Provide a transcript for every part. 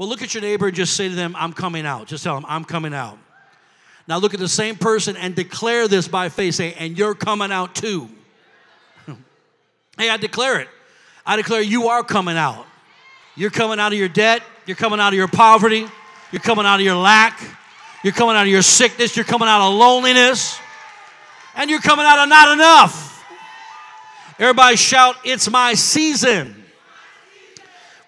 Well, look at your neighbor and just say to them, I'm coming out. Just tell them, I'm coming out. Now look at the same person and declare this by faith. Say, and you're coming out too. hey, I declare it. I declare you are coming out. You're coming out of your debt. You're coming out of your poverty. You're coming out of your lack. You're coming out of your sickness. You're coming out of loneliness. And you're coming out of not enough. Everybody shout, It's my season.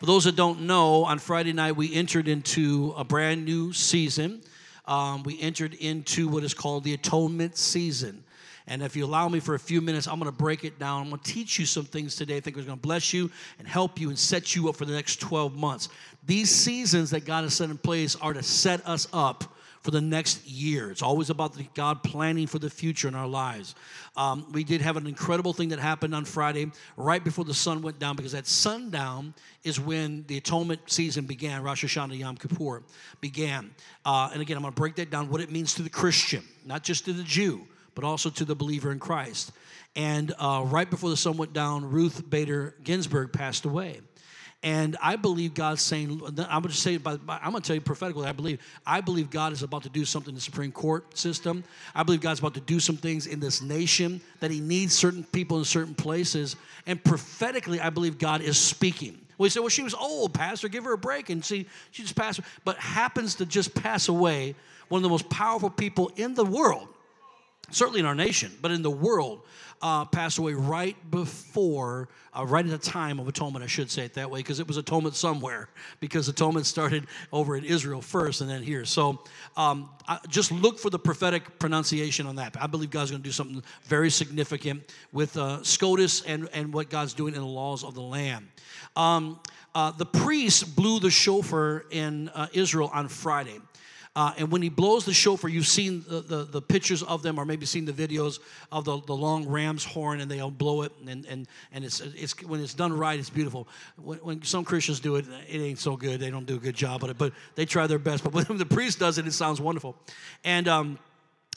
For those that don't know, on Friday night we entered into a brand new season. Um, we entered into what is called the atonement season. And if you allow me for a few minutes, I'm going to break it down. I'm going to teach you some things today I think is going to bless you and help you and set you up for the next 12 months. These seasons that God has set in place are to set us up for the next year. It's always about God planning for the future in our lives. Um, we did have an incredible thing that happened on Friday, right before the sun went down, because at sundown is when the atonement season began. Rosh Hashanah Yom Kippur began. Uh, and again, I'm going to break that down what it means to the Christian, not just to the Jew, but also to the believer in Christ. And uh, right before the sun went down, Ruth Bader Ginsburg passed away. And I believe God's saying, I'm going to say, I'm going to tell you prophetically, I believe, I believe God is about to do something in the Supreme Court system. I believe God's about to do some things in this nation that He needs certain people in certain places. And prophetically, I believe God is speaking. We say, well, she was old, Pastor, give her a break. And see, she just passed, but happens to just pass away one of the most powerful people in the world, certainly in our nation, but in the world uh, passed away right before, uh, right at the time of atonement, I should say it that way, because it was atonement somewhere, because atonement started over in Israel first and then here. So um, just look for the prophetic pronunciation on that. I believe God's going to do something very significant with uh, SCOTUS and, and what God's doing in the laws of the land. Um, uh, the priest blew the shofar in uh, Israel on Friday. Uh, and when he blows the shofar, you've seen the, the, the, pictures of them, or maybe seen the videos of the, the long ram's horn, and they'll blow it. And, and, and it's, it's, when it's done right, it's beautiful. When, when some Christians do it, it ain't so good. They don't do a good job of it, but they try their best. But when the priest does it, it sounds wonderful. And um,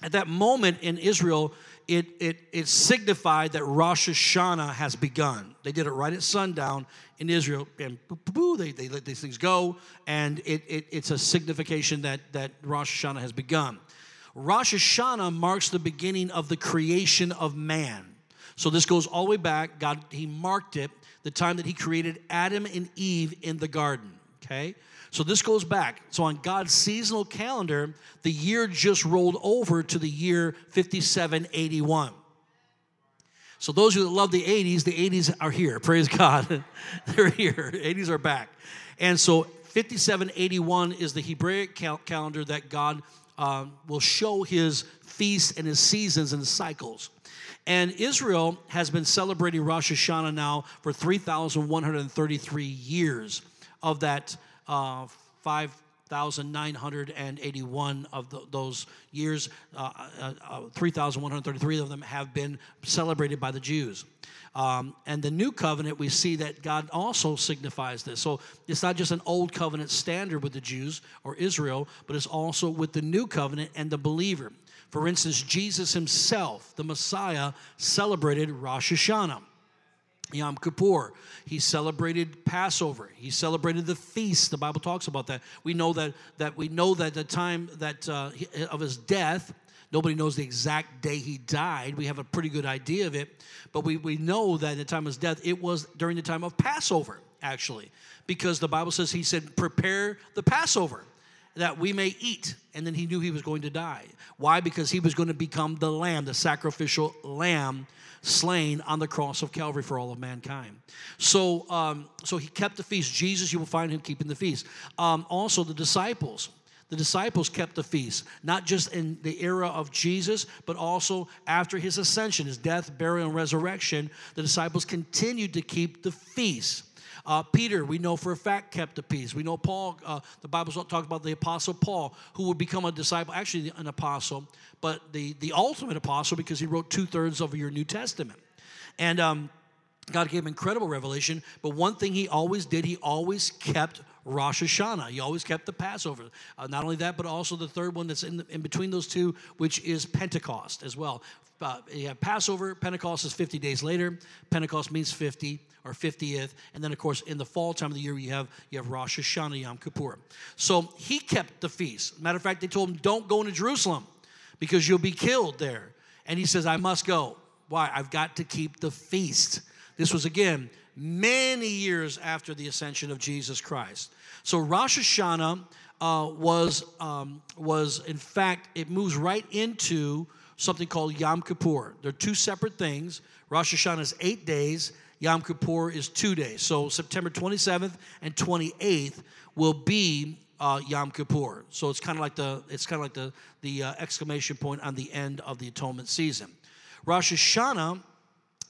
at that moment in Israel, it, it, it signified that Rosh Hashanah has begun. They did it right at sundown in Israel, and boo, they, they let these things go, and it, it, it's a signification that, that Rosh Hashanah has begun. Rosh Hashanah marks the beginning of the creation of man. So this goes all the way back. God, He marked it the time that He created Adam and Eve in the garden. Okay? So this goes back. So on God's seasonal calendar, the year just rolled over to the year 5781. So those of you that love the 80s, the 80s are here. Praise God. They're here. 80s are back. And so 5781 is the Hebraic cal- calendar that God uh, will show his feasts and his seasons and cycles. And Israel has been celebrating Rosh Hashanah now for 3,133 years of that uh, 5,981 of the, those years, uh, uh, uh 3,133 of them have been celebrated by the Jews. Um, and the new covenant, we see that God also signifies this. So it's not just an old covenant standard with the Jews or Israel, but it's also with the new covenant and the believer. For instance, Jesus himself, the Messiah, celebrated Rosh Hashanah. Yom Kippur. He celebrated Passover. He celebrated the feast. The Bible talks about that. We know that that we know that the time that uh, of his death. Nobody knows the exact day he died. We have a pretty good idea of it, but we, we know that at the time of his death, it was during the time of Passover, actually, because the Bible says he said, Prepare the Passover that we may eat. And then he knew he was going to die. Why? Because he was going to become the lamb, the sacrificial lamb slain on the cross of Calvary for all of mankind. So, um, so he kept the feast. Jesus, you will find him keeping the feast. Um, also, the disciples. The disciples kept the feast, not just in the era of Jesus, but also after his ascension, his death, burial, and resurrection. The disciples continued to keep the feast. Uh, Peter, we know for a fact, kept the peace. We know Paul, uh, the Bible talks about the apostle Paul, who would become a disciple, actually an apostle, but the, the ultimate apostle because he wrote two thirds of your New Testament. And um, God gave him incredible revelation, but one thing he always did, he always kept Rosh Hashanah. He always kept the Passover. Uh, not only that, but also the third one that's in, the, in between those two, which is Pentecost as well. Uh, you have Passover, Pentecost is 50 days later. Pentecost means 50 or 50th. And then, of course, in the fall time of the year, you have, you have Rosh Hashanah, Yom Kippur. So he kept the feast. Matter of fact, they told him, don't go into Jerusalem because you'll be killed there. And he says, I must go. Why? I've got to keep the feast. This was, again, many years after the ascension of Jesus Christ. So Rosh Hashanah uh, was, um, was, in fact, it moves right into something called Yom Kippur. They're two separate things. Rosh Hashanah is eight days, Yom Kippur is two days. So September 27th and 28th will be uh, Yom Kippur. So it's kind of like the it's kind of like the the uh, exclamation point on the end of the atonement season. Rosh Hashanah,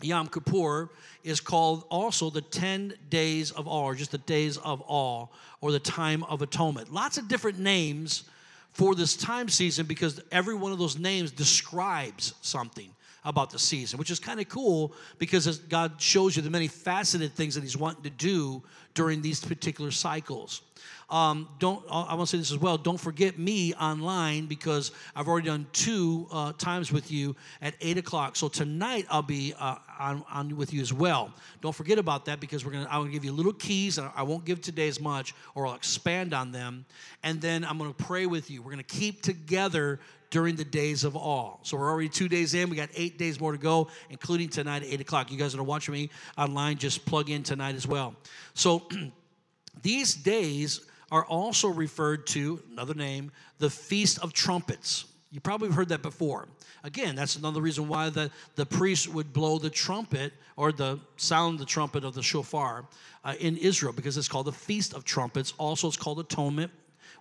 Yom Kippur, is called also the 10 days of awe, just the days of awe, or the time of atonement. Lots of different names for this time season because every one of those names describes something about the season, which is kind of cool because God shows you the many faceted things that He's wanting to do during these particular cycles. Um, don't I want to say this as well. Don't forget me online because I've already done two uh, times with you at eight o'clock. So tonight I'll be uh, on, on, with you as well. Don't forget about that because we're gonna I'm gonna give you little keys. I won't give today as much, or I'll expand on them, and then I'm gonna pray with you. We're gonna keep together during the days of awe. So we're already two days in. We got eight days more to go, including tonight at eight o'clock. You guys that are watching me online, just plug in tonight as well. So these days are also referred to, another name, the Feast of Trumpets. You probably heard that before. Again, that's another reason why the, the priest would blow the trumpet or the sound the trumpet of the shofar uh, in Israel because it's called the Feast of Trumpets. Also, it's called Atonement,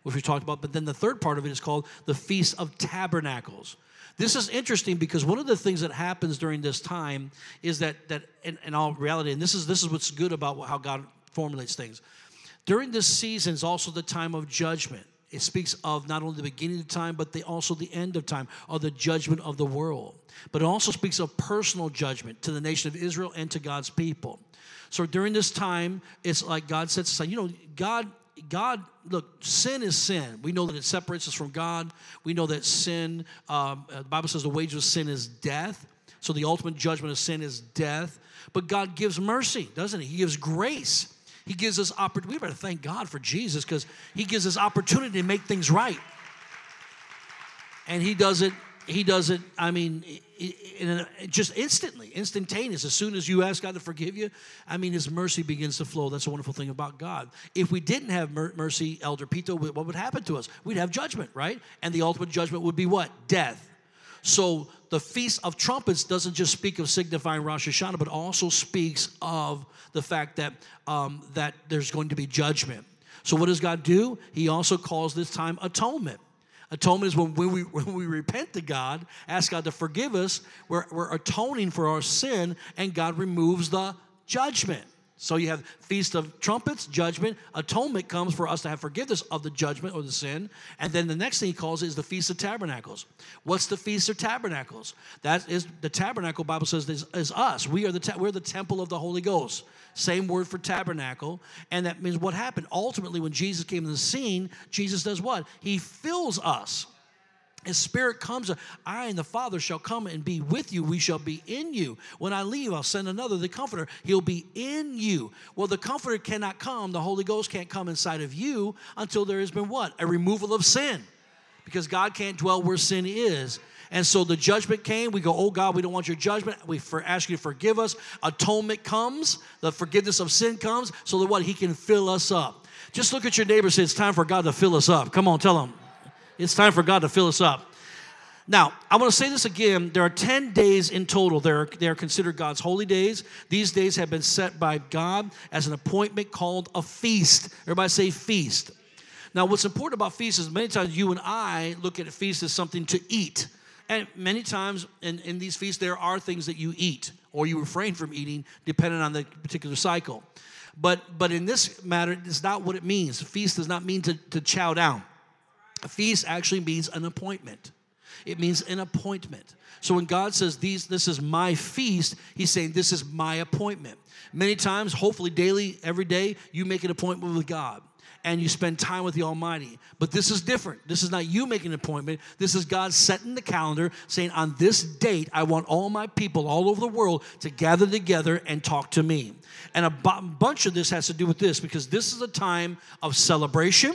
which we talked about. But then the third part of it is called the Feast of Tabernacles. This is interesting because one of the things that happens during this time is that that in, in all reality, and this is this is what's good about how God formulates things. During this season is also the time of judgment. It speaks of not only the beginning of time, but the, also the end of time, or the judgment of the world. But it also speaks of personal judgment to the nation of Israel and to God's people. So during this time, it's like God says, you know, God, God, look, sin is sin. We know that it separates us from God. We know that sin, um, uh, the Bible says the wages of sin is death. So the ultimate judgment of sin is death. But God gives mercy, doesn't He? He gives grace. He gives us opportunity. We better thank God for Jesus because He gives us opportunity to make things right. And He does it. He does it. I mean, just instantly, instantaneous. As soon as you ask God to forgive you, I mean, His mercy begins to flow. That's a wonderful thing about God. If we didn't have mercy, Elder Pito, what would happen to us? We'd have judgment, right? And the ultimate judgment would be what? Death. So the Feast of Trumpets doesn't just speak of signifying Rosh Hashanah, but also speaks of the fact that, um, that there's going to be judgment. So what does God do? He also calls this time atonement. Atonement is when we, when we repent to God, ask God to forgive us, we're, we're atoning for our sin, and God removes the judgment. So you have Feast of Trumpets, judgment. Atonement comes for us to have forgiveness of the judgment or the sin. And then the next thing he calls is the Feast of Tabernacles. What's the Feast of Tabernacles? That is the tabernacle, Bible says, is, is us. We are the, ta- we're the temple of the Holy Ghost. Same word for tabernacle. And that means what happened? Ultimately, when Jesus came to the scene, Jesus does what? He fills us his spirit comes, I and the Father shall come and be with you. We shall be in you. When I leave, I'll send another, the Comforter. He'll be in you. Well, the Comforter cannot come, the Holy Ghost can't come inside of you until there has been what? A removal of sin. Because God can't dwell where sin is. And so the judgment came. We go, oh God, we don't want your judgment. We for, ask you to forgive us. Atonement comes. The forgiveness of sin comes so that what? He can fill us up. Just look at your neighbor say, it's time for God to fill us up. Come on, tell him. It's time for God to fill us up. Now, I want to say this again. There are 10 days in total. They're, they're considered God's holy days. These days have been set by God as an appointment called a feast. Everybody say feast. Now, what's important about feasts is many times you and I look at a feast as something to eat. And many times in, in these feasts, there are things that you eat or you refrain from eating, depending on the particular cycle. But, but in this matter, it's not what it means. Feast does not mean to, to chow down. Feast actually means an appointment. It means an appointment. So when God says these this is my feast, he's saying this is my appointment. Many times, hopefully daily, every day, you make an appointment with God. and you spend time with the Almighty. But this is different. This is not you making an appointment. This is God setting the calendar, saying, On this date, I want all my people all over the world to gather together and talk to me. And a b- bunch of this has to do with this because this is a time of celebration,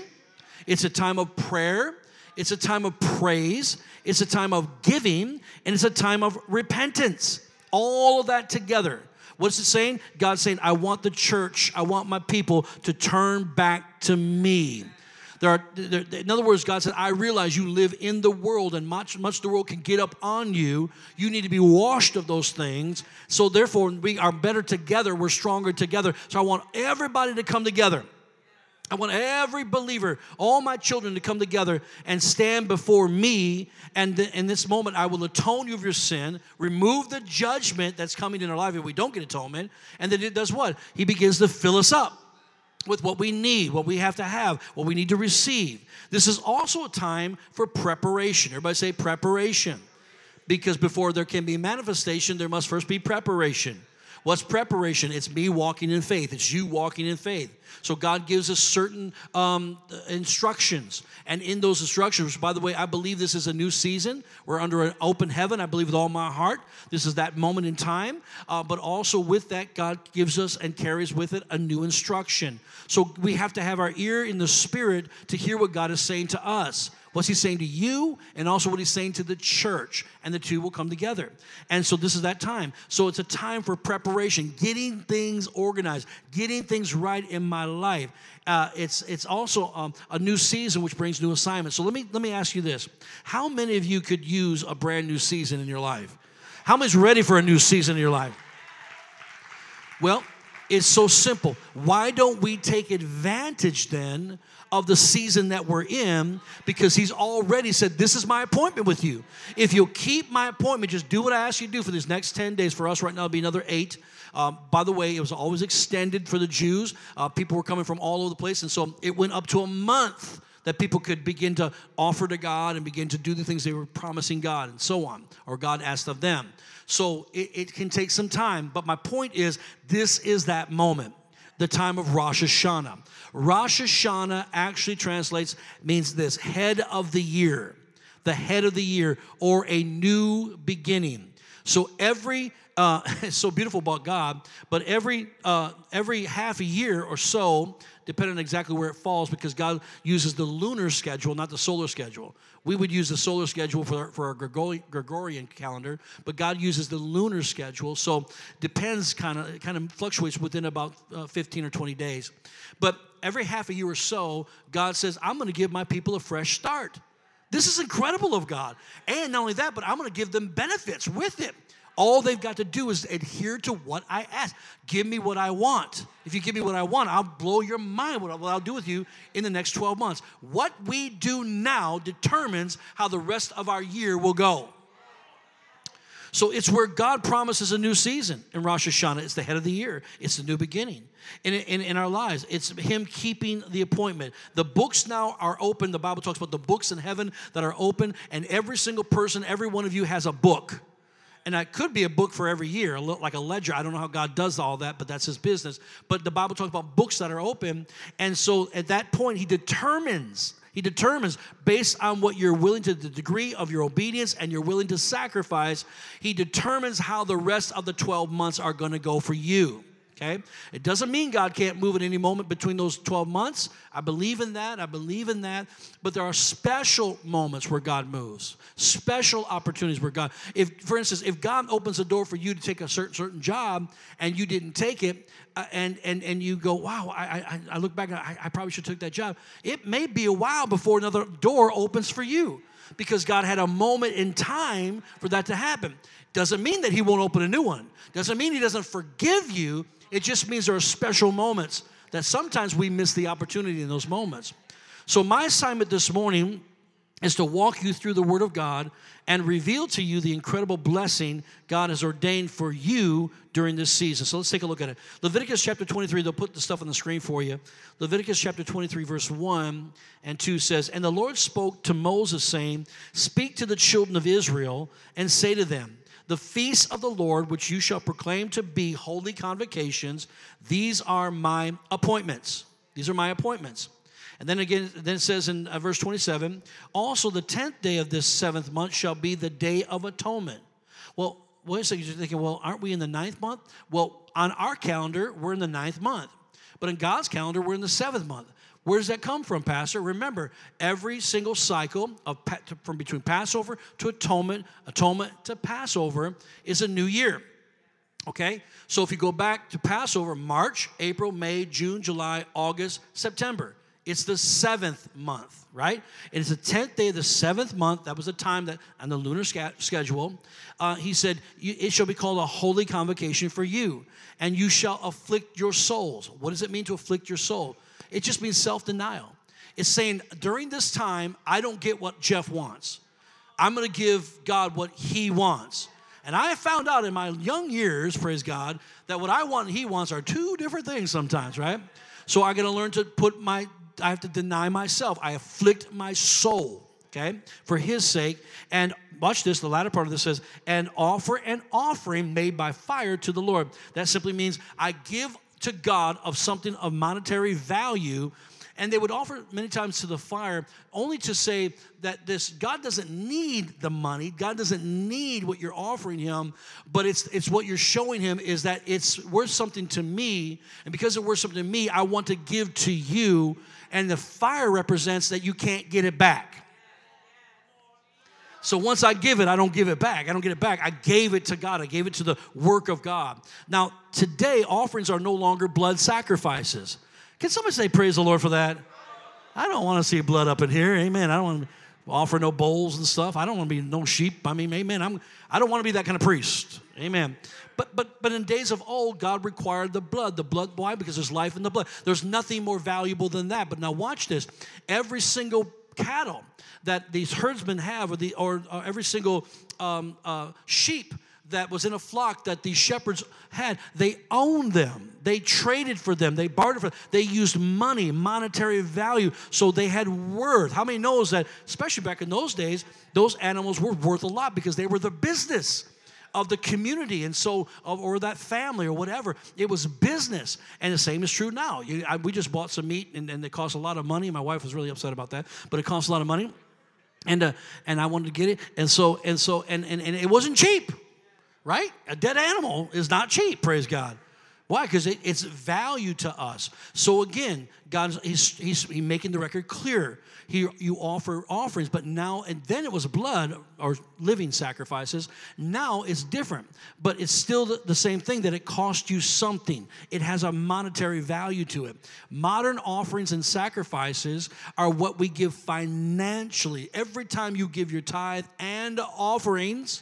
it's a time of prayer, it's a time of praise, it's a time of giving, and it's a time of repentance. All of that together. What's it saying? God's saying, I want the church, I want my people to turn back to me. There are, there, in other words, God said, I realize you live in the world and much, much the world can get up on you. You need to be washed of those things. So, therefore, we are better together. We're stronger together. So, I want everybody to come together. I want every believer, all my children to come together and stand before me. And in this moment, I will atone you of your sin, remove the judgment that's coming in our life if we don't get atonement. And then it does what? He begins to fill us up with what we need, what we have to have, what we need to receive. This is also a time for preparation. Everybody say preparation. Because before there can be manifestation, there must first be preparation. What's preparation? It's me walking in faith. It's you walking in faith. So God gives us certain um, instructions. And in those instructions, by the way, I believe this is a new season. We're under an open heaven. I believe with all my heart. This is that moment in time. Uh, but also with that, God gives us and carries with it a new instruction. So we have to have our ear in the spirit to hear what God is saying to us. What's he saying to you and also what he's saying to the church and the two will come together. And so this is that time. So it's a time for preparation getting things organized getting things right in my life. Uh, it's it's also um, a new season which brings new assignments. So let me let me ask you this. How many of you could use a brand new season in your life? How many's ready for a new season in your life? Well it's so simple. Why don't we take advantage then of the season that we're in because he's already said, This is my appointment with you. If you'll keep my appointment, just do what I ask you to do for these next 10 days. For us right now, it'll be another eight. Um, by the way, it was always extended for the Jews. Uh, people were coming from all over the place, and so it went up to a month that people could begin to offer to God and begin to do the things they were promising God and so on, or God asked of them. So it, it can take some time, but my point is this is that moment the time of Rosh Hashanah. Rosh Hashanah actually translates, means this head of the year, the head of the year, or a new beginning. So every uh, it's so beautiful about God, but every uh, every half a year or so, depending on exactly where it falls, because God uses the lunar schedule, not the solar schedule. We would use the solar schedule for, for our Gregorian calendar, but God uses the lunar schedule. So depends kind of kind of fluctuates within about uh, 15 or 20 days. But every half a year or so, God says, "I'm going to give my people a fresh start." This is incredible of God. And not only that, but I'm going to give them benefits with it. All they've got to do is adhere to what I ask. Give me what I want. If you give me what I want, I'll blow your mind what I'll do with you in the next 12 months. What we do now determines how the rest of our year will go. So it's where God promises a new season in Rosh Hashanah. It's the head of the year, it's the new beginning. In, in, in, our lives, it's Him keeping the appointment. The books now are open. The Bible talks about the books in heaven that are open, and every single person, every one of you has a book and that could be a book for every year, a like a ledger. I don't know how God does all that, but that's his business. But the Bible talks about books that are open. And so at that point, he determines, he determines based on what you're willing to, the degree of your obedience and you're willing to sacrifice, he determines how the rest of the 12 months are going to go for you okay? It doesn't mean God can't move at any moment between those 12 months. I believe in that. I believe in that. But there are special moments where God moves, special opportunities where God, if, for instance, if God opens a door for you to take a certain, certain job and you didn't take it, uh, and, and, and you go, wow, I, I, I look back I, I probably should have took that job. It may be a while before another door opens for you because God had a moment in time for that to happen. Doesn't mean that He won't open a new one. Doesn't mean He doesn't forgive you. It just means there are special moments that sometimes we miss the opportunity in those moments. So, my assignment this morning is to walk you through the Word of God and reveal to you the incredible blessing God has ordained for you during this season. So let's take a look at it. Leviticus chapter 23, they'll put the stuff on the screen for you. Leviticus chapter 23, verse 1 and 2 says, And the Lord spoke to Moses, saying, Speak to the children of Israel and say to them, the feasts of the Lord, which you shall proclaim to be holy convocations, these are my appointments. These are my appointments. And then again, then it says in uh, verse 27 also the 10th day of this seventh month shall be the day of atonement. Well, wait a second, you're thinking, well, aren't we in the ninth month? Well, on our calendar, we're in the ninth month. But in God's calendar, we're in the seventh month. Where does that come from, Pastor? Remember, every single cycle of from between Passover to atonement, atonement to Passover is a new year. Okay? So if you go back to Passover, March, April, May, June, July, August, September. It's the seventh month, right? It is the tenth day of the seventh month. That was the time that on the lunar schedule. Uh, he said, "It shall be called a holy convocation for you, and you shall afflict your souls." What does it mean to afflict your soul? It just means self-denial. It's saying during this time, I don't get what Jeff wants. I'm going to give God what He wants. And I found out in my young years, praise God, that what I want and He wants are two different things sometimes, right? So I got to learn to put my, I have to deny myself. I afflict my soul, okay, for His sake. And watch this, the latter part of this says, and offer an offering made by fire to the Lord. That simply means I give to God of something of monetary value and they would offer many times to the fire only to say that this God doesn't need the money, God doesn't need what you're offering him, but it's it's what you're showing him is that it's worth something to me, and because it's worth something to me, I want to give to you, and the fire represents that you can't get it back. So once I give it, I don't give it back. I don't get it back. I gave it to God. I gave it to the work of God. Now, today, offerings are no longer blood sacrifices. Can somebody say praise the Lord for that? I don't want to see blood up in here. Amen. I don't want to offer no bowls and stuff. I don't want to be no sheep. I mean, amen. I'm, I don't want to be that kind of priest. Amen. But but but in days of old, God required the blood. The blood, why? Because there's life in the blood. There's nothing more valuable than that. But now watch this. Every single cattle that these herdsmen have, or the or, or every single um, uh, sheep that was in a flock that these shepherds had, they owned them. They traded for them. They bartered for them. They used money, monetary value, so they had worth. How many knows that, especially back in those days, those animals were worth a lot because they were the business of the community and so or that family or whatever it was business and the same is true now you, I, we just bought some meat and, and it cost a lot of money my wife was really upset about that but it cost a lot of money and uh, and i wanted to get it and so and so and, and, and it wasn't cheap right? A dead animal is not cheap, praise God. Why? Because it, it's value to us. So again, God he's, he's, he's making the record clear. He, you offer offerings, but now and then it was blood or living sacrifices. Now it's different, but it's still the, the same thing that it cost you something. It has a monetary value to it. Modern offerings and sacrifices are what we give financially. Every time you give your tithe and offerings,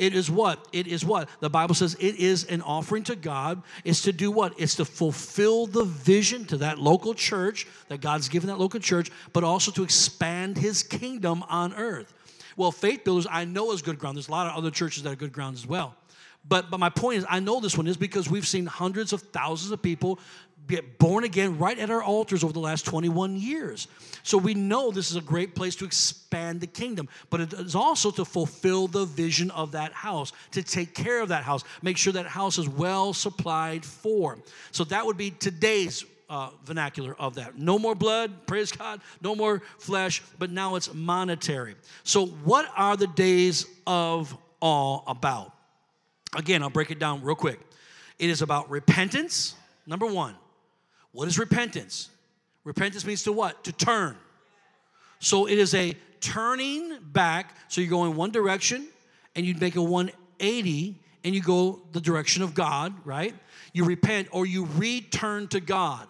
it is what? It is what? The Bible says it is an offering to God. It's to do what? It's to fulfill the vision to that local church that God's given that local church, but also to expand his kingdom on earth. Well, faith builders, I know is good ground. There's a lot of other churches that are good ground as well. But, but my point is, I know this one is because we've seen hundreds of thousands of people get born again right at our altars over the last 21 years. So we know this is a great place to expand the kingdom, but it is also to fulfill the vision of that house, to take care of that house, make sure that house is well supplied for. So that would be today's uh, vernacular of that. No more blood, praise God, no more flesh, but now it's monetary. So, what are the days of awe about? Again, I'll break it down real quick. It is about repentance, number one. What is repentance? Repentance means to what? To turn. So it is a turning back. So you go in one direction and you make a 180 and you go the direction of God, right? You repent or you return to God.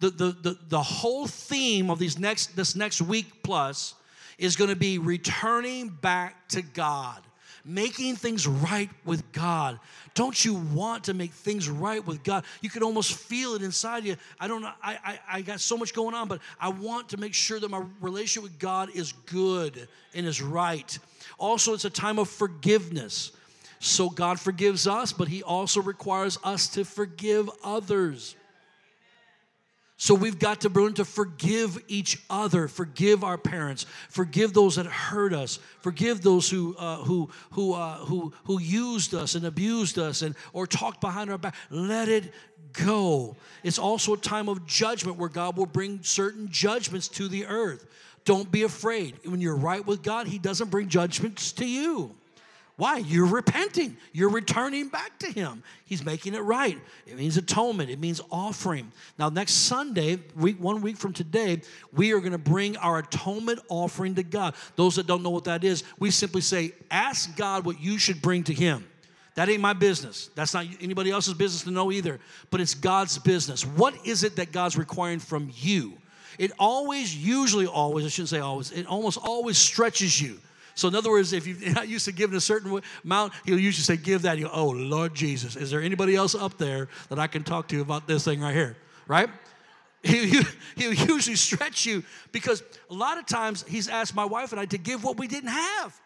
The, the, the, the whole theme of these next, this next week plus is going to be returning back to God making things right with God. Don't you want to make things right with God? You could almost feel it inside you. I don't know, I, I, I got so much going on, but I want to make sure that my relationship with God is good and is right. Also, it's a time of forgiveness. So God forgives us, but He also requires us to forgive others. So we've got to learn to forgive each other, forgive our parents, forgive those that hurt us, forgive those who uh, who who uh, who who used us and abused us and or talked behind our back. Let it go. It's also a time of judgment where God will bring certain judgments to the earth. Don't be afraid. When you're right with God, He doesn't bring judgments to you. Why? You're repenting. You're returning back to Him. He's making it right. It means atonement. It means offering. Now, next Sunday, week one week from today, we are going to bring our atonement offering to God. Those that don't know what that is, we simply say, ask God what you should bring to Him. That ain't my business. That's not anybody else's business to know either. But it's God's business. What is it that God's requiring from you? It always, usually always, I shouldn't say always, it almost always stretches you. So, in other words, if you're not used to giving a certain amount, he'll usually say, Give that. You go, Oh, Lord Jesus, is there anybody else up there that I can talk to about this thing right here? Right? He'll, he'll usually stretch you because a lot of times he's asked my wife and I to give what we didn't have.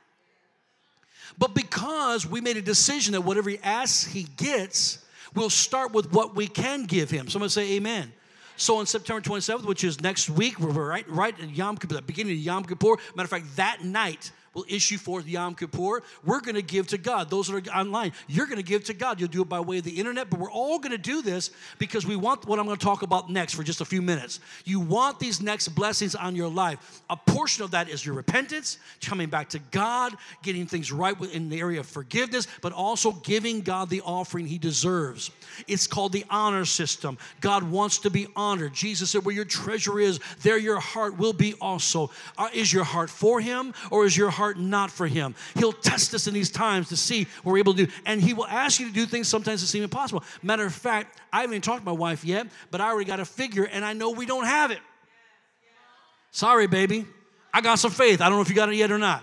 But because we made a decision that whatever he asks, he gets, we'll start with what we can give him. Someone say amen. So on September 27th, which is next week, we're right, right at Yom Kippur, the beginning of Yom Kippur. Matter of fact, that night, will issue forth Yom Kippur. We're going to give to God. Those that are online, you're going to give to God. You'll do it by way of the internet, but we're all going to do this because we want what I'm going to talk about next for just a few minutes. You want these next blessings on your life. A portion of that is your repentance, coming back to God, getting things right in the area of forgiveness, but also giving God the offering he deserves. It's called the honor system. God wants to be honored. Jesus said, Where your treasure is, there your heart will be also. Uh, is your heart for him or is your heart? Heart not for Him. He'll test us in these times to see what we're able to do. And He will ask you to do things sometimes that seem impossible. Matter of fact, I haven't even talked to my wife yet, but I already got a figure and I know we don't have it. Sorry, baby. I got some faith. I don't know if you got it yet or not.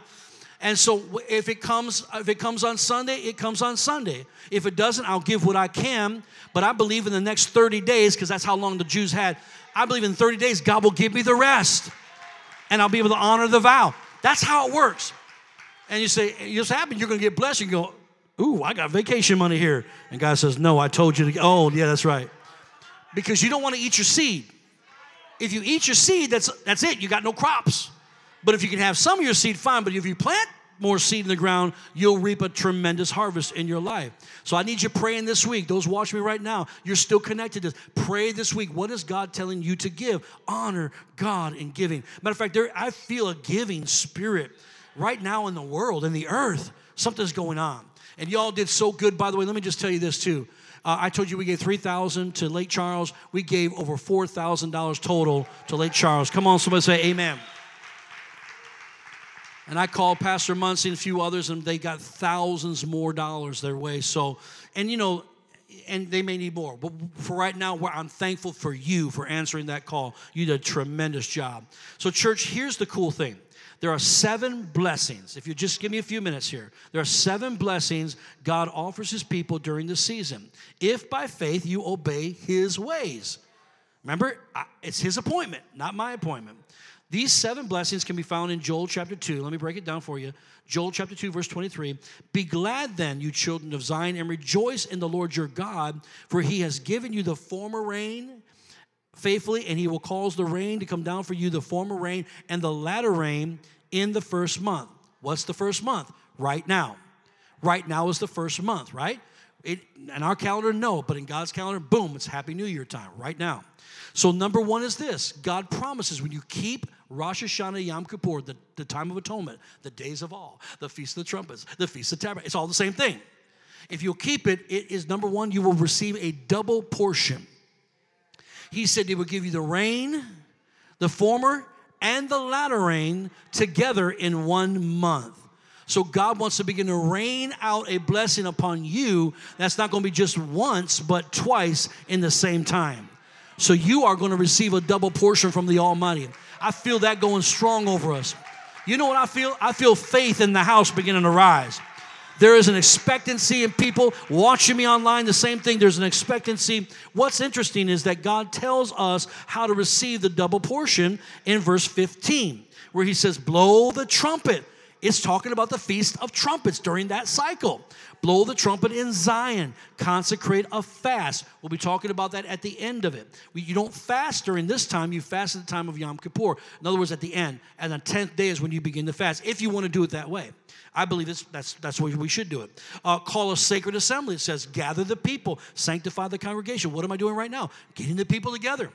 And so if it comes if it comes on Sunday, it comes on Sunday. If it doesn't, I'll give what I can, but I believe in the next 30 days because that's how long the Jews had. I believe in 30 days God will give me the rest. And I'll be able to honor the vow. That's how it works. And you say, you just happen, you're going to get blessed. You go, ooh, I got vacation money here. And God says, no, I told you to, oh, yeah, that's right. Because you don't want to eat your seed. If you eat your seed, that's, that's it. You got no crops. But if you can have some of your seed, fine. But if you plant more seed in the ground, you'll reap a tremendous harvest in your life. So I need you praying this week. Those watching me right now, you're still connected to this. pray this week. What is God telling you to give? Honor God in giving. Matter of fact, there I feel a giving spirit right now in the world, in the earth. Something's going on. And y'all did so good, by the way. Let me just tell you this too. Uh, I told you we gave 3000 to Lake Charles. We gave over $4,000 total to Lake Charles. Come on, somebody say amen. And I called Pastor Muncie and a few others, and they got thousands more dollars their way. So, and you know, and they may need more. But for right now, I'm thankful for you for answering that call. You did a tremendous job. So, church, here's the cool thing. There are seven blessings. If you just give me a few minutes here, there are seven blessings God offers his people during the season. If by faith you obey his ways. Remember, it's his appointment, not my appointment. These seven blessings can be found in Joel chapter 2. Let me break it down for you. Joel chapter 2, verse 23. Be glad then, you children of Zion, and rejoice in the Lord your God, for he has given you the former rain faithfully, and he will cause the rain to come down for you, the former rain and the latter rain in the first month. What's the first month? Right now. Right now is the first month, right? It, in our calendar, no, but in God's calendar, boom, it's Happy New Year time right now. So, number one is this God promises when you keep Rosh Hashanah, Yom Kippur, the, the time of atonement, the days of awe, the Feast of the Trumpets, the Feast of Tabernacles, it's all the same thing. If you'll keep it, it is number one, you will receive a double portion. He said he would give you the rain, the former, and the latter rain together in one month. So God wants to begin to rain out a blessing upon you. That's not going to be just once, but twice in the same time. So you are going to receive a double portion from the Almighty. I feel that going strong over us. You know what I feel? I feel faith in the house beginning to rise. There is an expectancy in people watching me online, the same thing. There's an expectancy. What's interesting is that God tells us how to receive the double portion in verse 15, where He says, Blow the trumpet It's talking about the Feast of Trumpets during that cycle. Blow the trumpet in Zion, consecrate a fast. We'll be talking about that at the end of it. You don't fast during this time, you fast at the time of Yom Kippur. In other words, at the end. And the 10th day is when you begin to fast, if you want to do it that way. I believe that's, that's, that's the we should do it. Uh, call a sacred assembly. It says, gather the people, sanctify the congregation. What am I doing right now? Getting the people together.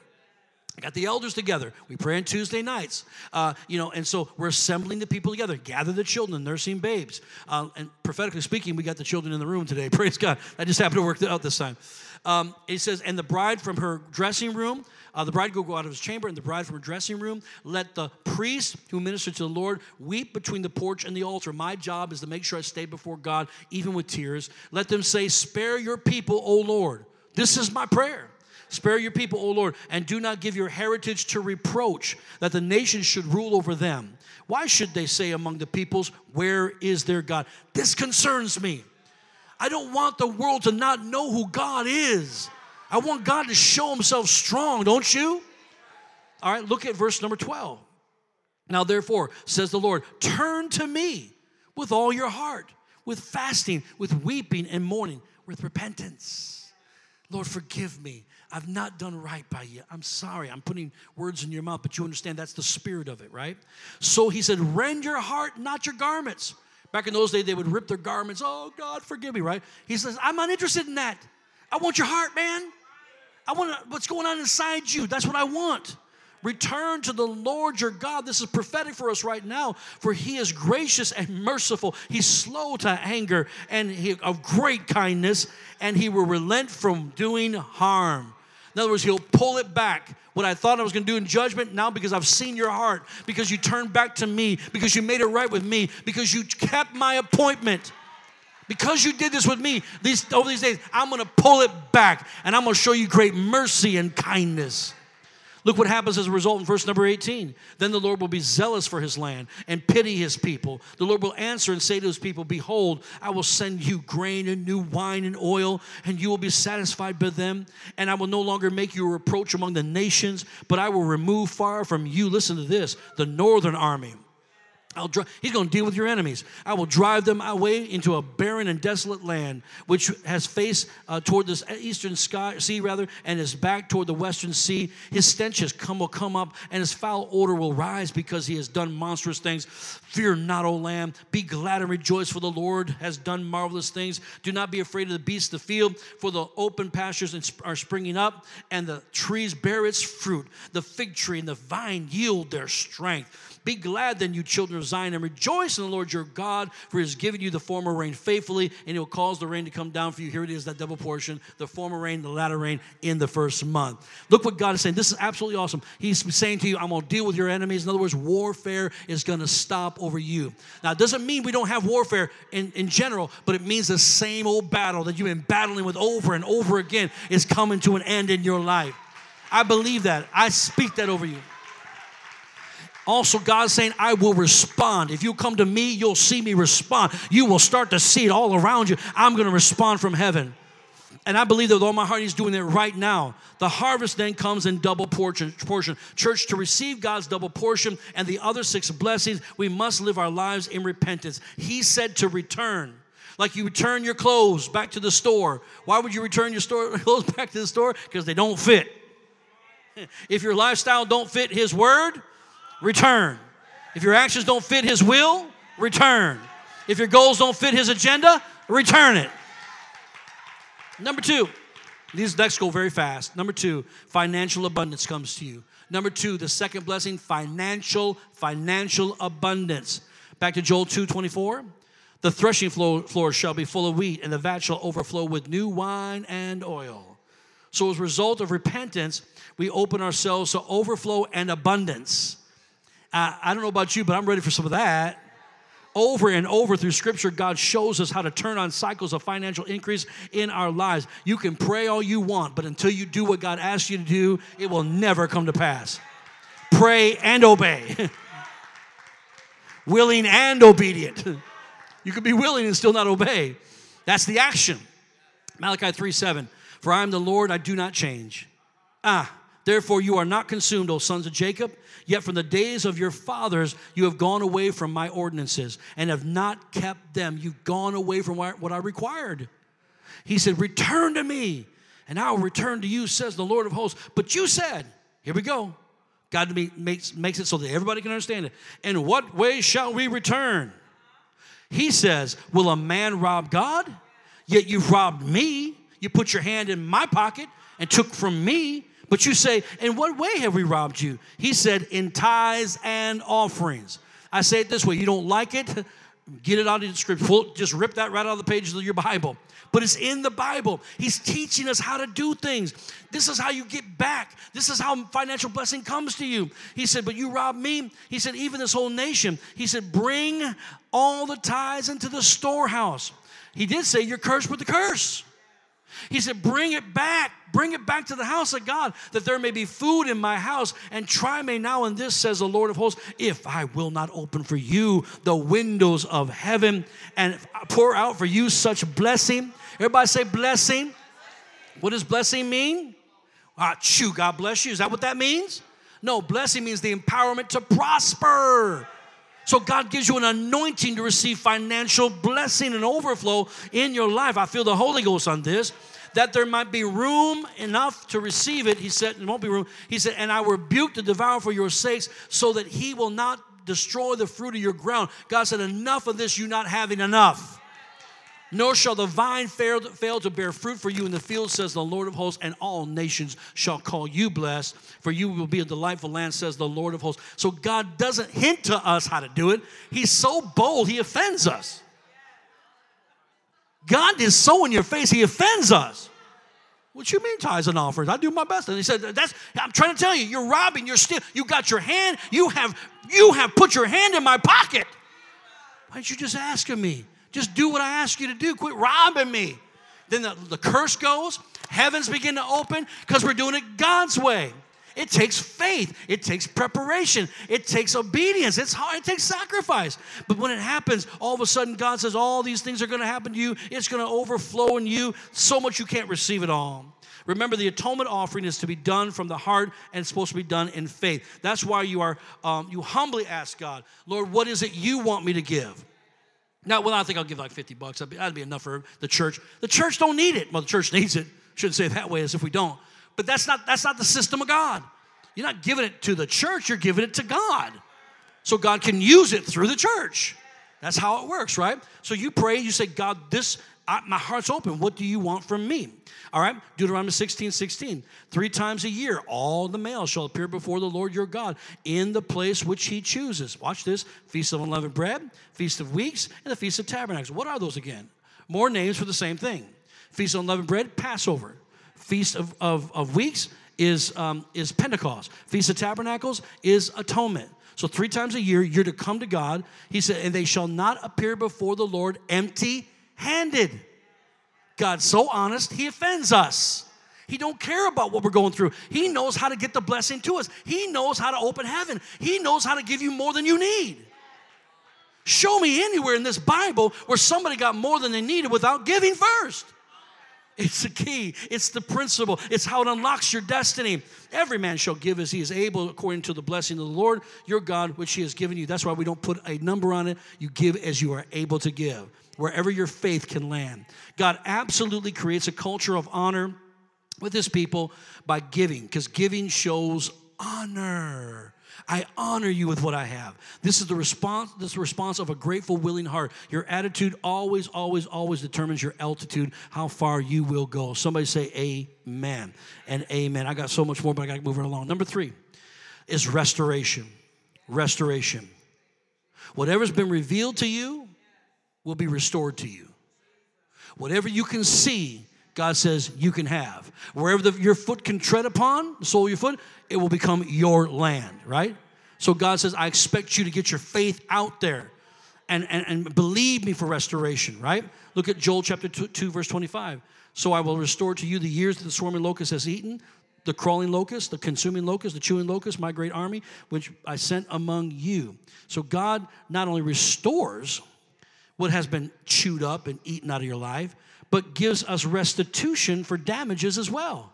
Got the elders together. We pray on Tuesday nights. Uh, you know, and so we're assembling the people together. Gather the children, nursing babes. Uh, and prophetically speaking, we got the children in the room today. Praise God. That just happened to work out this time. Um, it says, and the bride from her dressing room, uh, the bride will go out of his chamber, and the bride from her dressing room. Let the priest who ministered to the Lord weep between the porch and the altar. My job is to make sure I stay before God, even with tears. Let them say, Spare your people, O Lord. This is my prayer. Spare your people, O Lord, and do not give your heritage to reproach, that the nations should rule over them. Why should they say among the peoples, Where is their God? This concerns me. I don't want the world to not know who God is. I want God to show himself strong, don't you? All right, look at verse number 12. Now, therefore, says the Lord, turn to me with all your heart, with fasting, with weeping and mourning, with repentance. Lord, forgive me. I've not done right by you. I'm sorry. I'm putting words in your mouth, but you understand that's the spirit of it, right? So he said, Rend your heart, not your garments. Back in those days, they would rip their garments. Oh, God, forgive me, right? He says, I'm not interested in that. I want your heart, man. I want what's going on inside you. That's what I want. Return to the Lord your God. This is prophetic for us right now, for he is gracious and merciful. He's slow to anger and he, of great kindness, and he will relent from doing harm. In other words, he'll pull it back. What I thought I was going to do in judgment, now because I've seen your heart, because you turned back to me, because you made it right with me, because you kept my appointment. Because you did this with me these, over these days, I'm going to pull it back and I'm going to show you great mercy and kindness. Look what happens as a result in verse number 18. Then the Lord will be zealous for his land and pity his people. The Lord will answer and say to his people, Behold, I will send you grain and new wine and oil, and you will be satisfied by them. And I will no longer make you a reproach among the nations, but I will remove far from you, listen to this, the northern army I'll dri- he's going to deal with your enemies. I will drive them away into a barren and desolate land, which has face uh, toward this eastern sky, sea, rather, and his back toward the western sea. His stench has come will come up, and his foul odor will rise because he has done monstrous things. Fear not, O lamb. Be glad and rejoice, for the Lord has done marvelous things. Do not be afraid of the beasts of the field, for the open pastures are springing up, and the trees bear its fruit. The fig tree and the vine yield their strength. Be glad then, you children of Zion, and rejoice in the Lord your God, for he has given you the former rain faithfully, and he will cause the rain to come down for you. Here it is, that double portion the former rain, the latter rain in the first month. Look what God is saying. This is absolutely awesome. He's saying to you, I'm going to deal with your enemies. In other words, warfare is going to stop over you. Now, it doesn't mean we don't have warfare in, in general, but it means the same old battle that you've been battling with over and over again is coming to an end in your life. I believe that. I speak that over you. Also, God's saying, I will respond. If you come to me, you'll see me respond. You will start to see it all around you. I'm going to respond from heaven. And I believe that with all my heart, He's doing it right now. The harvest then comes in double portion. portion. Church, to receive God's double portion and the other six blessings, we must live our lives in repentance. He said to return. Like you return your clothes back to the store. Why would you return your store, clothes back to the store? Because they don't fit. If your lifestyle don't fit His word, return. If your actions don't fit His will, return. If your goals don't fit His agenda, return it. Number two, these next go very fast. Number two, financial abundance comes to you. Number two, the second blessing, financial, financial abundance. Back to Joel 2 24. The threshing floor shall be full of wheat, and the vat shall overflow with new wine and oil. So, as a result of repentance, we open ourselves to overflow and abundance. I, I don't know about you, but I'm ready for some of that. Over and over through scripture, God shows us how to turn on cycles of financial increase in our lives. You can pray all you want, but until you do what God asks you to do, it will never come to pass. Pray and obey, willing and obedient. You can be willing and still not obey. That's the action. Malachi 3 7. For I am the Lord, I do not change. Ah, Therefore, you are not consumed, O sons of Jacob. Yet from the days of your fathers, you have gone away from my ordinances and have not kept them. You've gone away from what I required. He said, Return to me, and I will return to you, says the Lord of hosts. But you said, Here we go. God makes, makes it so that everybody can understand it. In what way shall we return? He says, Will a man rob God? Yet you've robbed me. You put your hand in my pocket and took from me. But you say, In what way have we robbed you? He said, In tithes and offerings. I say it this way you don't like it, get it out of the scripture. Just rip that right out of the pages of your Bible. But it's in the Bible. He's teaching us how to do things. This is how you get back. This is how financial blessing comes to you. He said, But you robbed me. He said, Even this whole nation. He said, Bring all the tithes into the storehouse. He did say, You're cursed with the curse. He said, Bring it back. Bring it back to the house of God, that there may be food in my house. And try me now in this, says the Lord of hosts, if I will not open for you the windows of heaven and pour out for you such blessing. Everybody say blessing. What does blessing mean? Ah, chew, God bless you. Is that what that means? No, blessing means the empowerment to prosper. So God gives you an anointing to receive financial blessing and overflow in your life. I feel the Holy Ghost on this. That there might be room enough to receive it. He said, There won't be room. He said, And I rebuke the devourer for your sakes, so that he will not destroy the fruit of your ground. God said, Enough of this, you not having enough nor shall the vine fail, fail to bear fruit for you in the field, says the Lord of hosts, and all nations shall call you blessed, for you will be a delightful land, says the Lord of hosts. So God doesn't hint to us how to do it. He's so bold, he offends us. God is so in your face, he offends us. What you mean tithes and offerings? I do my best. And he said, That's I'm trying to tell you, you're robbing, you're still, you got your hand, you have you have put your hand in my pocket. Why didn't you just ask of me? Just do what I ask you to do. Quit robbing me. Then the, the curse goes, heavens begin to open because we're doing it God's way. It takes faith. It takes preparation. It takes obedience. It's hard. It takes sacrifice. But when it happens, all of a sudden God says all these things are going to happen to you. It's going to overflow in you so much you can't receive it all. Remember, the atonement offering is to be done from the heart and it's supposed to be done in faith. That's why you are um, you humbly ask God, Lord, what is it you want me to give? Now, well, I think I'll give like 50 bucks. That'd be, that'd be enough for the church. The church don't need it. Well, the church needs it. Shouldn't say it that way as if we don't. But that's not, that's not the system of God. You're not giving it to the church, you're giving it to God. So God can use it through the church. That's how it works, right? So you pray, you say, God, this, my heart's open. What do you want from me? All right, Deuteronomy 16, 16. Three times a year, all the males shall appear before the Lord your God in the place which he chooses. Watch this Feast of Unleavened Bread, Feast of Weeks, and the Feast of Tabernacles. What are those again? More names for the same thing. Feast of Unleavened Bread, Passover. Feast of, of, of Weeks is, um, is Pentecost. Feast of Tabernacles is Atonement. So three times a year, you're to come to God. He said, and they shall not appear before the Lord empty handed. God's so honest, he offends us. He don't care about what we're going through. He knows how to get the blessing to us. He knows how to open heaven. He knows how to give you more than you need. Show me anywhere in this Bible where somebody got more than they needed without giving first. It's the key. It's the principle. It's how it unlocks your destiny. Every man shall give as he is able, according to the blessing of the Lord your God, which he has given you. That's why we don't put a number on it. You give as you are able to give, wherever your faith can land. God absolutely creates a culture of honor with his people by giving, because giving shows honor. I honor you with what I have. This is the response, this response of a grateful, willing heart. Your attitude always, always, always determines your altitude, how far you will go. Somebody say amen and amen. I got so much more, but I got to move it along. Number three is restoration. Restoration. Whatever's been revealed to you will be restored to you. Whatever you can see, God says you can have. Wherever the, your foot can tread upon, the sole of your foot, it will become your land, right? So God says, I expect you to get your faith out there and, and, and believe me for restoration, right? Look at Joel chapter 2, 2, verse 25. So I will restore to you the years that the swarming locust has eaten, the crawling locust, the consuming locust, the chewing locust, my great army, which I sent among you. So God not only restores what has been chewed up and eaten out of your life, but gives us restitution for damages as well.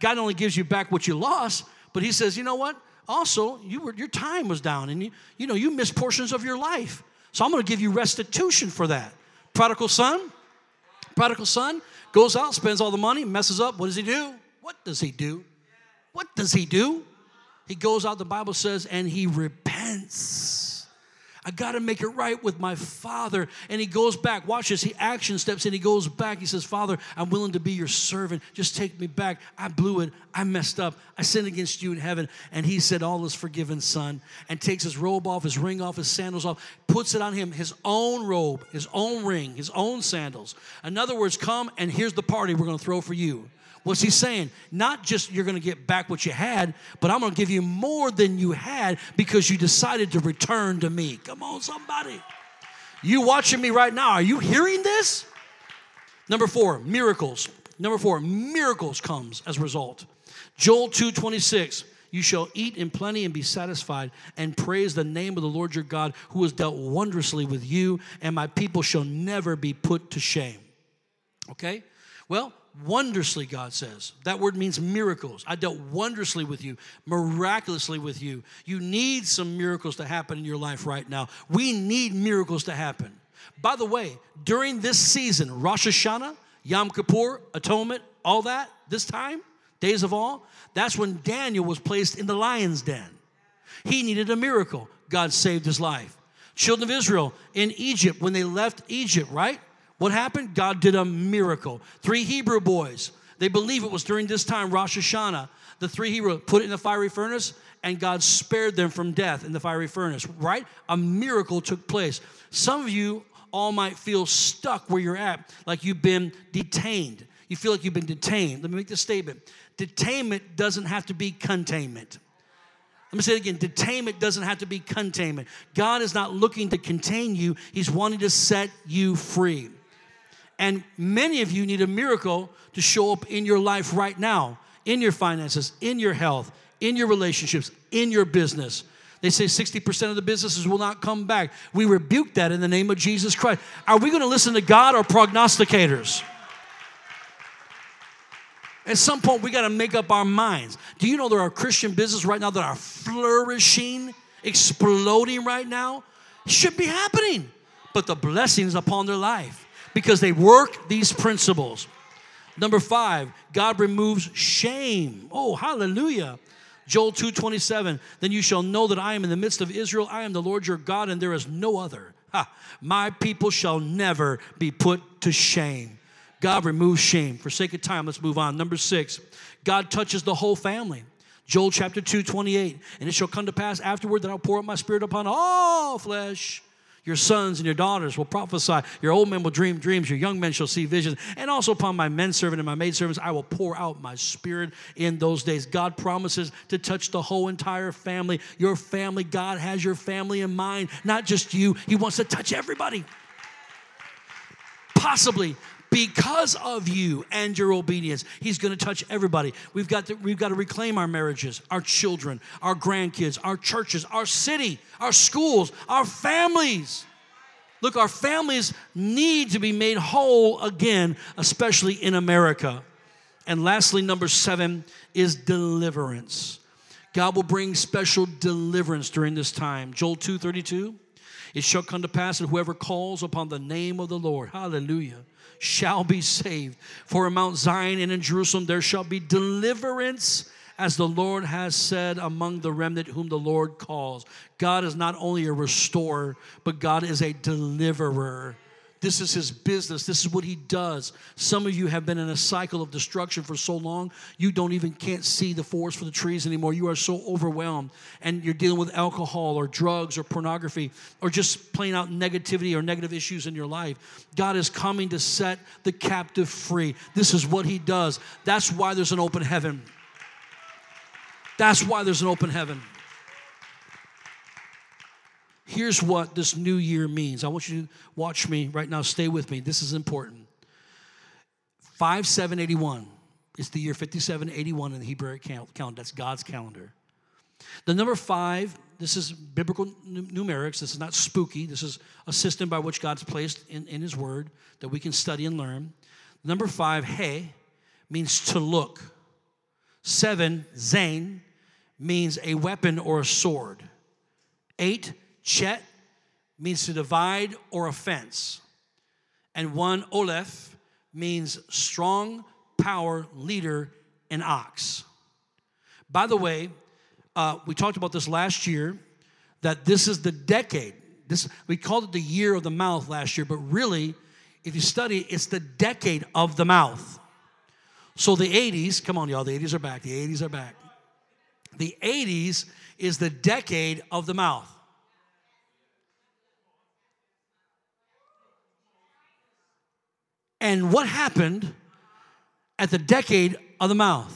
God only gives you back what you lost, but He says, you know what? Also, you were, your time was down and you, you know, you missed portions of your life. So I'm going to give you restitution for that. Prodigal son, prodigal son goes out, spends all the money, messes up. What does he do? What does he do? What does he do? He goes out, the Bible says, and he repents. I got to make it right with my father. And he goes back. Watch this. He action steps and he goes back. He says, Father, I'm willing to be your servant. Just take me back. I blew it. I messed up. I sinned against you in heaven. And he said, All is forgiven, son. And takes his robe off, his ring off, his sandals off, puts it on him, his own robe, his own ring, his own sandals. In other words, come and here's the party we're going to throw for you. What's he saying? Not just you're going to get back what you had, but I'm going to give you more than you had because you decided to return to me. Come on, somebody. You watching me right now, are you hearing this? Number four, miracles. Number four, miracles comes as a result. Joel 2:26. You shall eat in plenty and be satisfied, and praise the name of the Lord your God, who has dealt wondrously with you, and my people shall never be put to shame. Okay? Well, wondrously, God says. That word means miracles. I dealt wondrously with you, miraculously with you. You need some miracles to happen in your life right now. We need miracles to happen. By the way, during this season, Rosh Hashanah, Yom Kippur, Atonement, all that, this time, days of awe, that's when Daniel was placed in the lion's den. He needed a miracle. God saved his life. Children of Israel in Egypt, when they left Egypt, right? What happened? God did a miracle. Three Hebrew boys, they believe it was during this time, Rosh Hashanah, the three Hebrew put it in the fiery furnace, and God spared them from death in the fiery furnace, right? A miracle took place. Some of you all might feel stuck where you're at, like you've been detained. You feel like you've been detained. Let me make this statement detainment doesn't have to be containment. Let me say it again detainment doesn't have to be containment. God is not looking to contain you, He's wanting to set you free. And many of you need a miracle to show up in your life right now, in your finances, in your health, in your relationships, in your business. They say 60% of the businesses will not come back. We rebuke that in the name of Jesus Christ. Are we going to listen to God or prognosticators? At some point, we got to make up our minds. Do you know there are Christian businesses right now that are flourishing, exploding right now? Should be happening, but the blessings upon their life because they work these principles. Number five, God removes shame. Oh, hallelujah. Joel 2:27, then you shall know that I am in the midst of Israel. I am the Lord your God, and there is no other. Ha, my people shall never be put to shame. God removes shame. For sake of time, let's move on. Number six, God touches the whole family. Joel chapter 2, 28. And it shall come to pass afterward that I'll pour out my spirit upon all flesh. Your sons and your daughters will prophesy. Your old men will dream dreams. Your young men shall see visions. And also upon my men servant and my maid servants, I will pour out my spirit in those days. God promises to touch the whole entire family. Your family, God has your family in mind, not just you. He wants to touch everybody. Possibly because of you and your obedience he's going to touch everybody. We've got to we've got to reclaim our marriages our children our grandkids our churches our city our schools our families. Look our families need to be made whole again especially in america. And lastly number 7 is deliverance. God will bring special deliverance during this time. Joel 232 it shall come to pass that whoever calls upon the name of the lord hallelujah shall be saved. For in Mount Zion and in Jerusalem there shall be deliverance, as the Lord has said among the remnant whom the Lord calls. God is not only a restorer, but God is a deliverer. This is his business. This is what he does. Some of you have been in a cycle of destruction for so long, you don't even can't see the forest for the trees anymore. You are so overwhelmed and you're dealing with alcohol or drugs or pornography or just plain out negativity or negative issues in your life. God is coming to set the captive free. This is what he does. That's why there's an open heaven. That's why there's an open heaven here's what this new year means. I want you to watch me right now. Stay with me. This is important. 5781 is the year 5781 in the Hebrew calendar. That's God's calendar. The number five, this is biblical numerics. This is not spooky. This is a system by which God's placed in, in His Word that we can study and learn. Number five, hey, means to look. Seven, Zain, means a weapon or a sword. Eight, Chet, means to divide or offense. And one, Aleph, means strong, power, leader, and ox. By the way, uh, we talked about this last year that this is the decade. This we called it the year of the mouth last year, but really, if you study, it's the decade of the mouth. So the 80s, come on, y'all, the 80s are back. The 80s are back. The 80s is the decade of the mouth. And what happened at the decade of the mouth?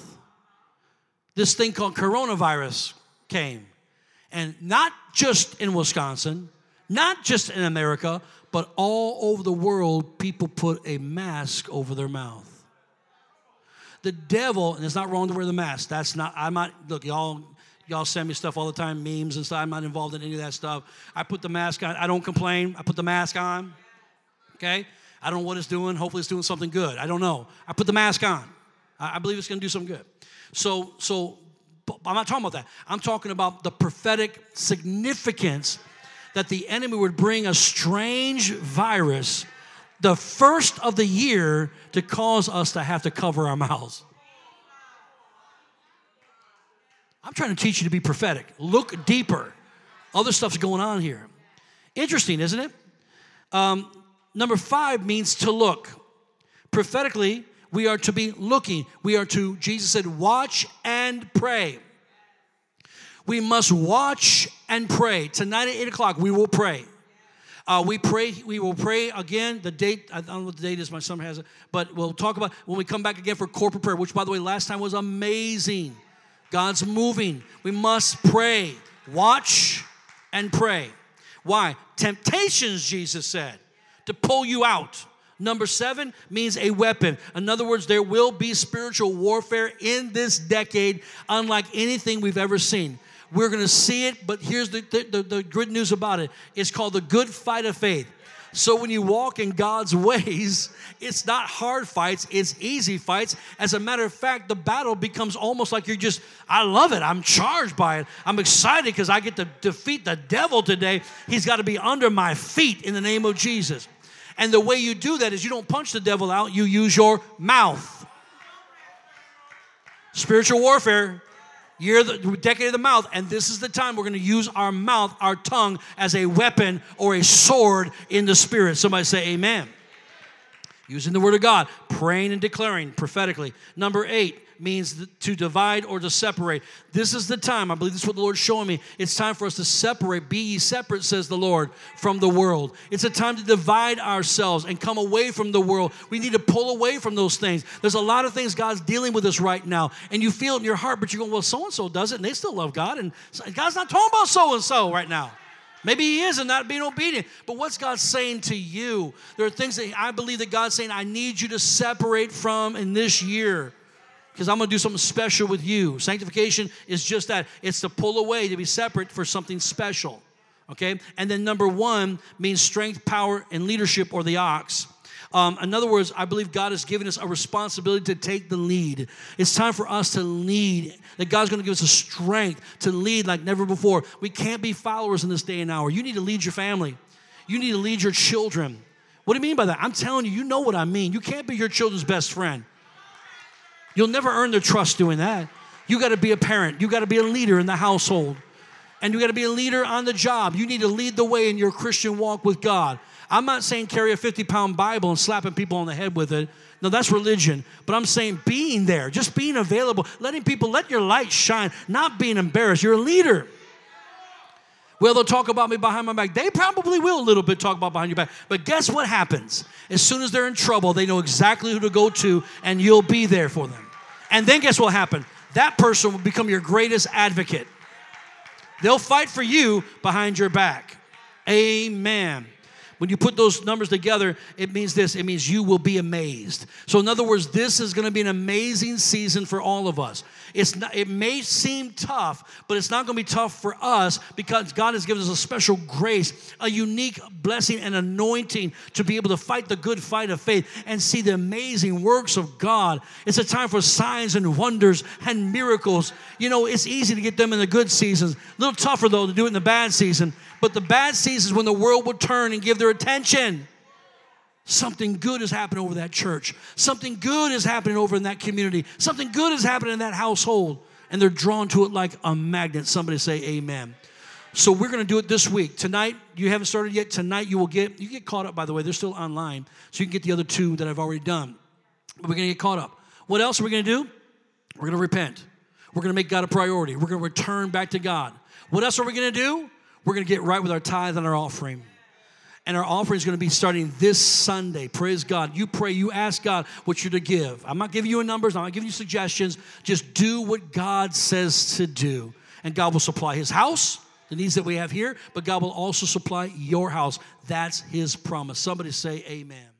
This thing called coronavirus came. And not just in Wisconsin, not just in America, but all over the world, people put a mask over their mouth. The devil, and it's not wrong to wear the mask. That's not, I'm not, look, y'all, y'all send me stuff all the time, memes and stuff. I'm not involved in any of that stuff. I put the mask on. I don't complain. I put the mask on. Okay? I don't know what it's doing. Hopefully, it's doing something good. I don't know. I put the mask on. I, believe it's going to do something good. So, so I'm not talking about that. I'm talking about the prophetic significance that the enemy would bring a strange virus the first of the year to cause us to have to cover our mouths. I'm trying to teach you to be prophetic. Look deeper. Other stuff's going on here. Interesting, isn't it? Um, number five means to look. Prophetically, we are to be looking. We are to, Jesus said, watch and pray. We must watch and pray. Tonight at 8 o'clock, we will pray. Uh, we pray, we will pray again. The date, I don't know what the date is, my son has it, but we'll talk about when we come back again for corporate prayer, which by the way, last time was amazing. God's moving. We must pray. Watch and pray. Why? Temptations, Jesus said, to pull you out. Number seven means a weapon. In other words, there will be spiritual warfare in this decade, unlike anything we've ever seen. We're going to see it, but here's the, the, the, good news about it it's called the good fight of faith. So when you walk in God's ways, it's not hard fights, it's easy fights. As a matter of fact, the battle becomes almost like you're just, I love it. I'm charged by it. I'm excited because I get to defeat the devil today. He's got to be under my feet in the name of Jesus. And the way you do that is you don't punch the devil out, you use your mouth. Spiritual warfare year, the decade of the mouth, and this is the time we're going to use our mouth, our tongue, as a weapon or a sword in the spirit. Somebody say, Amen. Using the word of God, praying and declaring prophetically. Number eight, means to divide or to separate. This is the time, I believe this is what the Lord's showing me. It's time for us to separate, be ye separate, says the Lord, from the world. It's a time to divide ourselves and come away from the world. We need to pull away from those things. There's a lot of things God's dealing with us right now, and you feel it in your heart, but you're going, well, so and so does it, and they still love God, and God's not talking about so and so right now. Maybe he is and not being obedient. But what's God saying to you? There are things that I believe that God's saying, I need you to separate from in this year because I'm going to do something special with you. Sanctification is just that it's to pull away, to be separate for something special. Okay? And then number one means strength, power, and leadership, or the ox. Um, in other words, I believe God has given us a responsibility to take the lead. It's time for us to lead. That God's going to give us a strength to lead like never before. We can't be followers in this day and hour. You need to lead your family. You need to lead your children. What do you mean by that? I'm telling you, you know what I mean. You can't be your children's best friend. You'll never earn their trust doing that. You got to be a parent, you got to be a leader in the household, and you got to be a leader on the job. You need to lead the way in your Christian walk with God. I'm not saying carry a 50 pound Bible and slapping people on the head with it. No, that's religion. But I'm saying being there, just being available, letting people let your light shine, not being embarrassed. You're a leader. Well, they'll talk about me behind my back. They probably will a little bit talk about behind your back. But guess what happens? As soon as they're in trouble, they know exactly who to go to, and you'll be there for them. And then guess what happened? That person will become your greatest advocate. They'll fight for you behind your back. Amen. When you put those numbers together, it means this it means you will be amazed. So, in other words, this is going to be an amazing season for all of us. It's not, it may seem tough, but it's not going to be tough for us because God has given us a special grace, a unique blessing and anointing to be able to fight the good fight of faith and see the amazing works of God. It's a time for signs and wonders and miracles. You know, it's easy to get them in the good seasons. A little tougher though to do it in the bad season. But the bad seasons when the world will turn and give their attention Something good is happening over that church. Something good is happening over in that community. Something good is happening in that household. And they're drawn to it like a magnet. Somebody say amen. So we're going to do it this week. Tonight, you haven't started yet. Tonight you will get, you get caught up, by the way. They're still online. So you can get the other two that I've already done. But we're going to get caught up. What else are we going to do? We're going to repent. We're going to make God a priority. We're going to return back to God. What else are we going to do? We're going to get right with our tithe and our offering. And our offering is going to be starting this Sunday. Praise God. You pray, you ask God what you're to give. I'm not giving you a numbers, I'm not giving you suggestions. Just do what God says to do. And God will supply his house, the needs that we have here, but God will also supply your house. That's his promise. Somebody say, Amen.